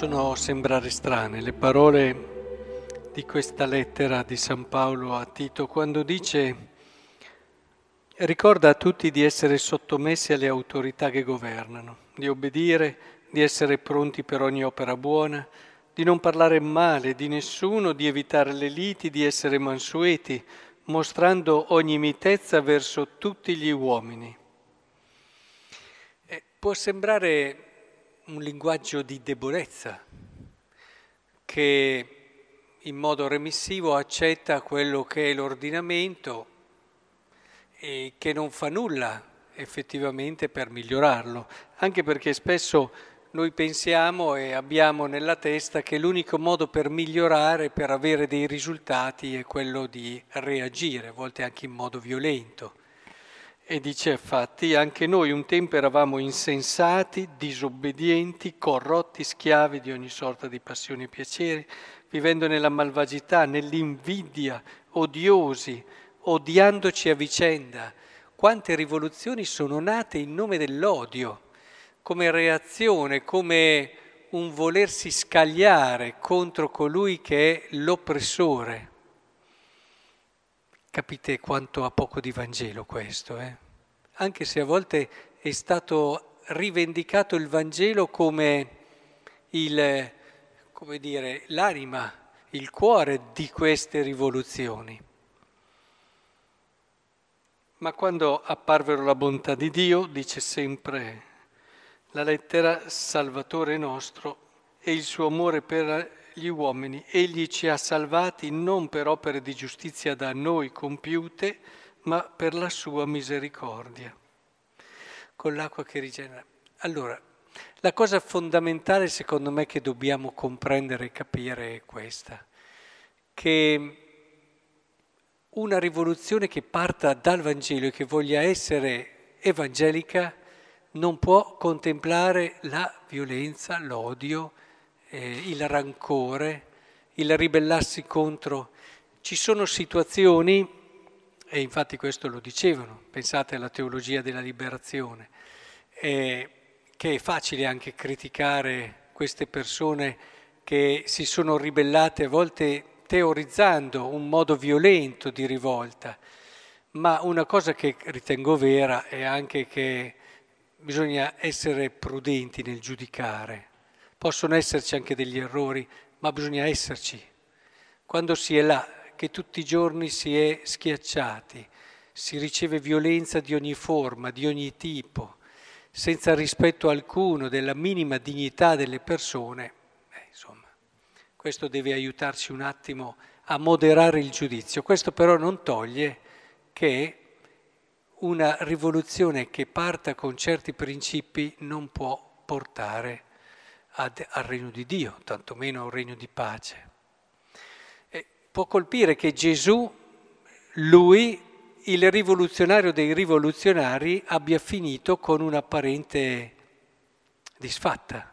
possono sembrare strane le parole di questa lettera di San Paolo a Tito quando dice ricorda a tutti di essere sottomessi alle autorità che governano, di obbedire, di essere pronti per ogni opera buona, di non parlare male di nessuno, di evitare le liti, di essere mansueti, mostrando ogni mitezza verso tutti gli uomini. E può sembrare un linguaggio di debolezza che in modo remissivo accetta quello che è l'ordinamento e che non fa nulla effettivamente per migliorarlo, anche perché spesso noi pensiamo e abbiamo nella testa che l'unico modo per migliorare, per avere dei risultati è quello di reagire, a volte anche in modo violento. E dice infatti, anche noi un tempo eravamo insensati, disobbedienti, corrotti, schiavi di ogni sorta di passioni e piaceri, vivendo nella malvagità, nell'invidia, odiosi, odiandoci a vicenda. Quante rivoluzioni sono nate in nome dell'odio, come reazione, come un volersi scagliare contro colui che è l'oppressore. Capite quanto ha poco di Vangelo questo, eh? Anche se a volte è stato rivendicato il Vangelo come, il, come dire, l'anima, il cuore di queste rivoluzioni. Ma quando apparvero la bontà di Dio, dice sempre la lettera Salvatore nostro e il suo amore per gli uomini. Egli ci ha salvati non per opere di giustizia da noi compiute, ma per la sua misericordia, con l'acqua che rigenera. Allora, la cosa fondamentale secondo me che dobbiamo comprendere e capire è questa, che una rivoluzione che parta dal Vangelo e che voglia essere evangelica non può contemplare la violenza, l'odio, eh, il rancore, il ribellarsi contro. Ci sono situazioni, e infatti questo lo dicevano, pensate alla teologia della liberazione, eh, che è facile anche criticare queste persone che si sono ribellate a volte teorizzando un modo violento di rivolta, ma una cosa che ritengo vera è anche che bisogna essere prudenti nel giudicare Possono esserci anche degli errori, ma bisogna esserci. Quando si è là, che tutti i giorni si è schiacciati, si riceve violenza di ogni forma, di ogni tipo, senza rispetto alcuno della minima dignità delle persone, eh, insomma, questo deve aiutarci un attimo a moderare il giudizio. Questo però non toglie che una rivoluzione che parta con certi principi non può portare ad, al regno di Dio, tantomeno a un regno di pace. E può colpire che Gesù, lui, il rivoluzionario dei rivoluzionari, abbia finito con un'apparente disfatta.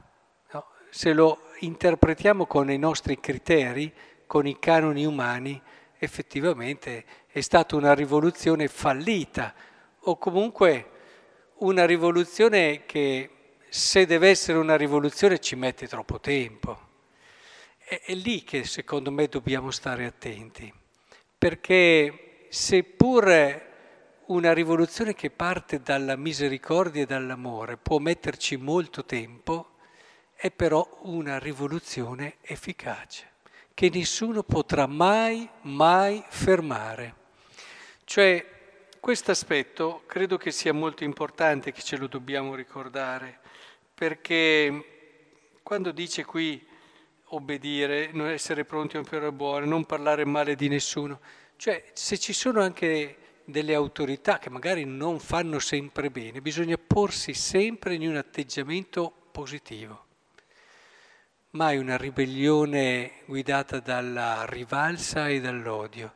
No? Se lo interpretiamo con i nostri criteri, con i canoni umani, effettivamente è stata una rivoluzione fallita o comunque una rivoluzione che se deve essere una rivoluzione ci mette troppo tempo. È, è lì che secondo me dobbiamo stare attenti, perché seppur una rivoluzione che parte dalla misericordia e dall'amore può metterci molto tempo, è però una rivoluzione efficace, che nessuno potrà mai, mai fermare. Cioè, questo aspetto credo che sia molto importante, che ce lo dobbiamo ricordare perché quando dice qui obbedire, non essere pronti a un piano buono, non parlare male di nessuno, cioè se ci sono anche delle autorità che magari non fanno sempre bene, bisogna porsi sempre in un atteggiamento positivo. Mai una ribellione guidata dalla rivalsa e dall'odio.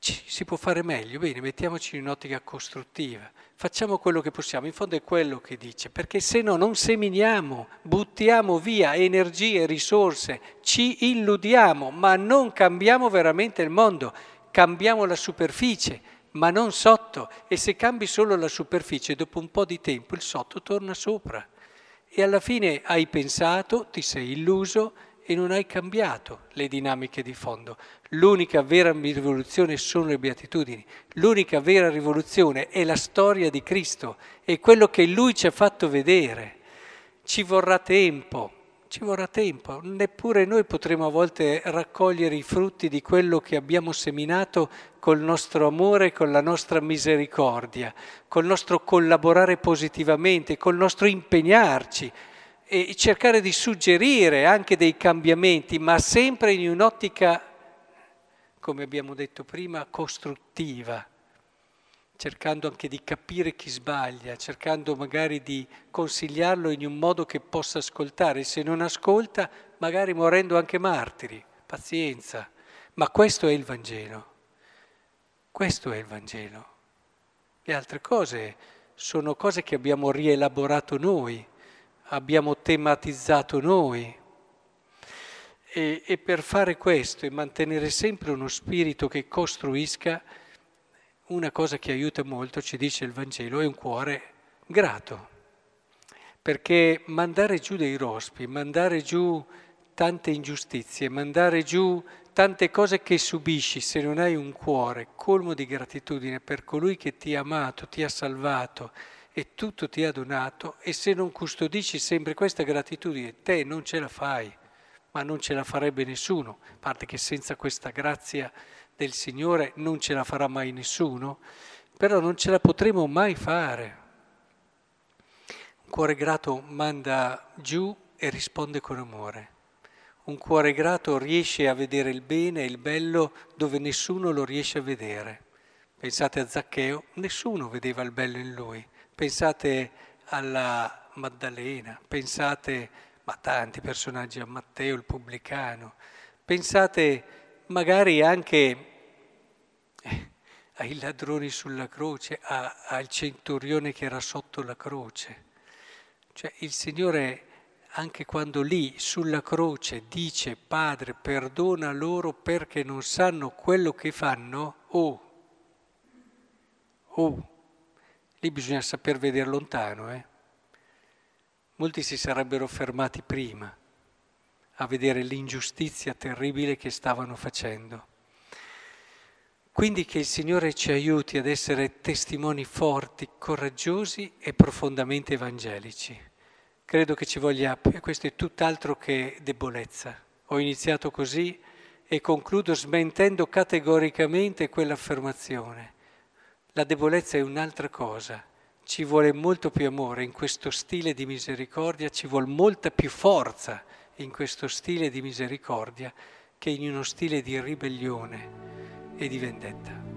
Ci, si può fare meglio, bene, mettiamoci in un'ottica costruttiva, facciamo quello che possiamo, in fondo è quello che dice, perché se no non seminiamo, buttiamo via energie, risorse, ci illudiamo, ma non cambiamo veramente il mondo, cambiamo la superficie, ma non sotto, e se cambi solo la superficie, dopo un po' di tempo il sotto torna sopra. E alla fine hai pensato, ti sei illuso e non hai cambiato le dinamiche di fondo. L'unica vera rivoluzione sono le beatitudini, l'unica vera rivoluzione è la storia di Cristo, è quello che Lui ci ha fatto vedere. Ci vorrà tempo, ci vorrà tempo, neppure noi potremo a volte raccogliere i frutti di quello che abbiamo seminato col nostro amore, con la nostra misericordia, col nostro collaborare positivamente, col nostro impegnarci e cercare di suggerire anche dei cambiamenti, ma sempre in un'ottica, come abbiamo detto prima, costruttiva, cercando anche di capire chi sbaglia, cercando magari di consigliarlo in un modo che possa ascoltare, se non ascolta, magari morendo anche martiri, pazienza. Ma questo è il Vangelo, questo è il Vangelo. Le altre cose sono cose che abbiamo rielaborato noi abbiamo tematizzato noi. E, e, per fare questo e mantenere sempre uno spirito che costruisca, una cosa che aiuta molto, ci dice il Vangelo, è un cuore grato. Perché mandare giù dei rospi, mandare giù tante ingiustizie, mandare giù tante cose che subisci se non hai un cuore colmo di gratitudine per colui che ti ha amato, ti ha salvato, e tutto ti ha donato e se non custodisci sempre questa gratitudine, te non ce la fai, ma non ce la farebbe nessuno, a parte che senza questa grazia del Signore non ce la farà mai nessuno, però non ce la potremo mai fare. Un cuore grato manda giù e risponde con amore. Un cuore grato riesce a vedere il bene e il bello dove nessuno lo riesce a vedere. Pensate a Zaccheo, nessuno vedeva il bello in lui Pensate alla Maddalena, pensate a tanti personaggi, a Matteo il pubblicano, pensate magari anche eh, ai ladroni sulla croce, a, al centurione che era sotto la croce. Cioè il Signore anche quando lì sulla croce dice Padre perdona loro perché non sanno quello che fanno, oh, oh, Lì bisogna saper vedere lontano. Eh? Molti si sarebbero fermati prima a vedere l'ingiustizia terribile che stavano facendo. Quindi che il Signore ci aiuti ad essere testimoni forti, coraggiosi e profondamente evangelici. Credo che ci voglia, questo è tutt'altro che debolezza. Ho iniziato così e concludo smentendo categoricamente quell'affermazione. La debolezza è un'altra cosa. Ci vuole molto più amore in questo stile di misericordia, ci vuole molta più forza in questo stile di misericordia che in uno stile di ribellione e di vendetta.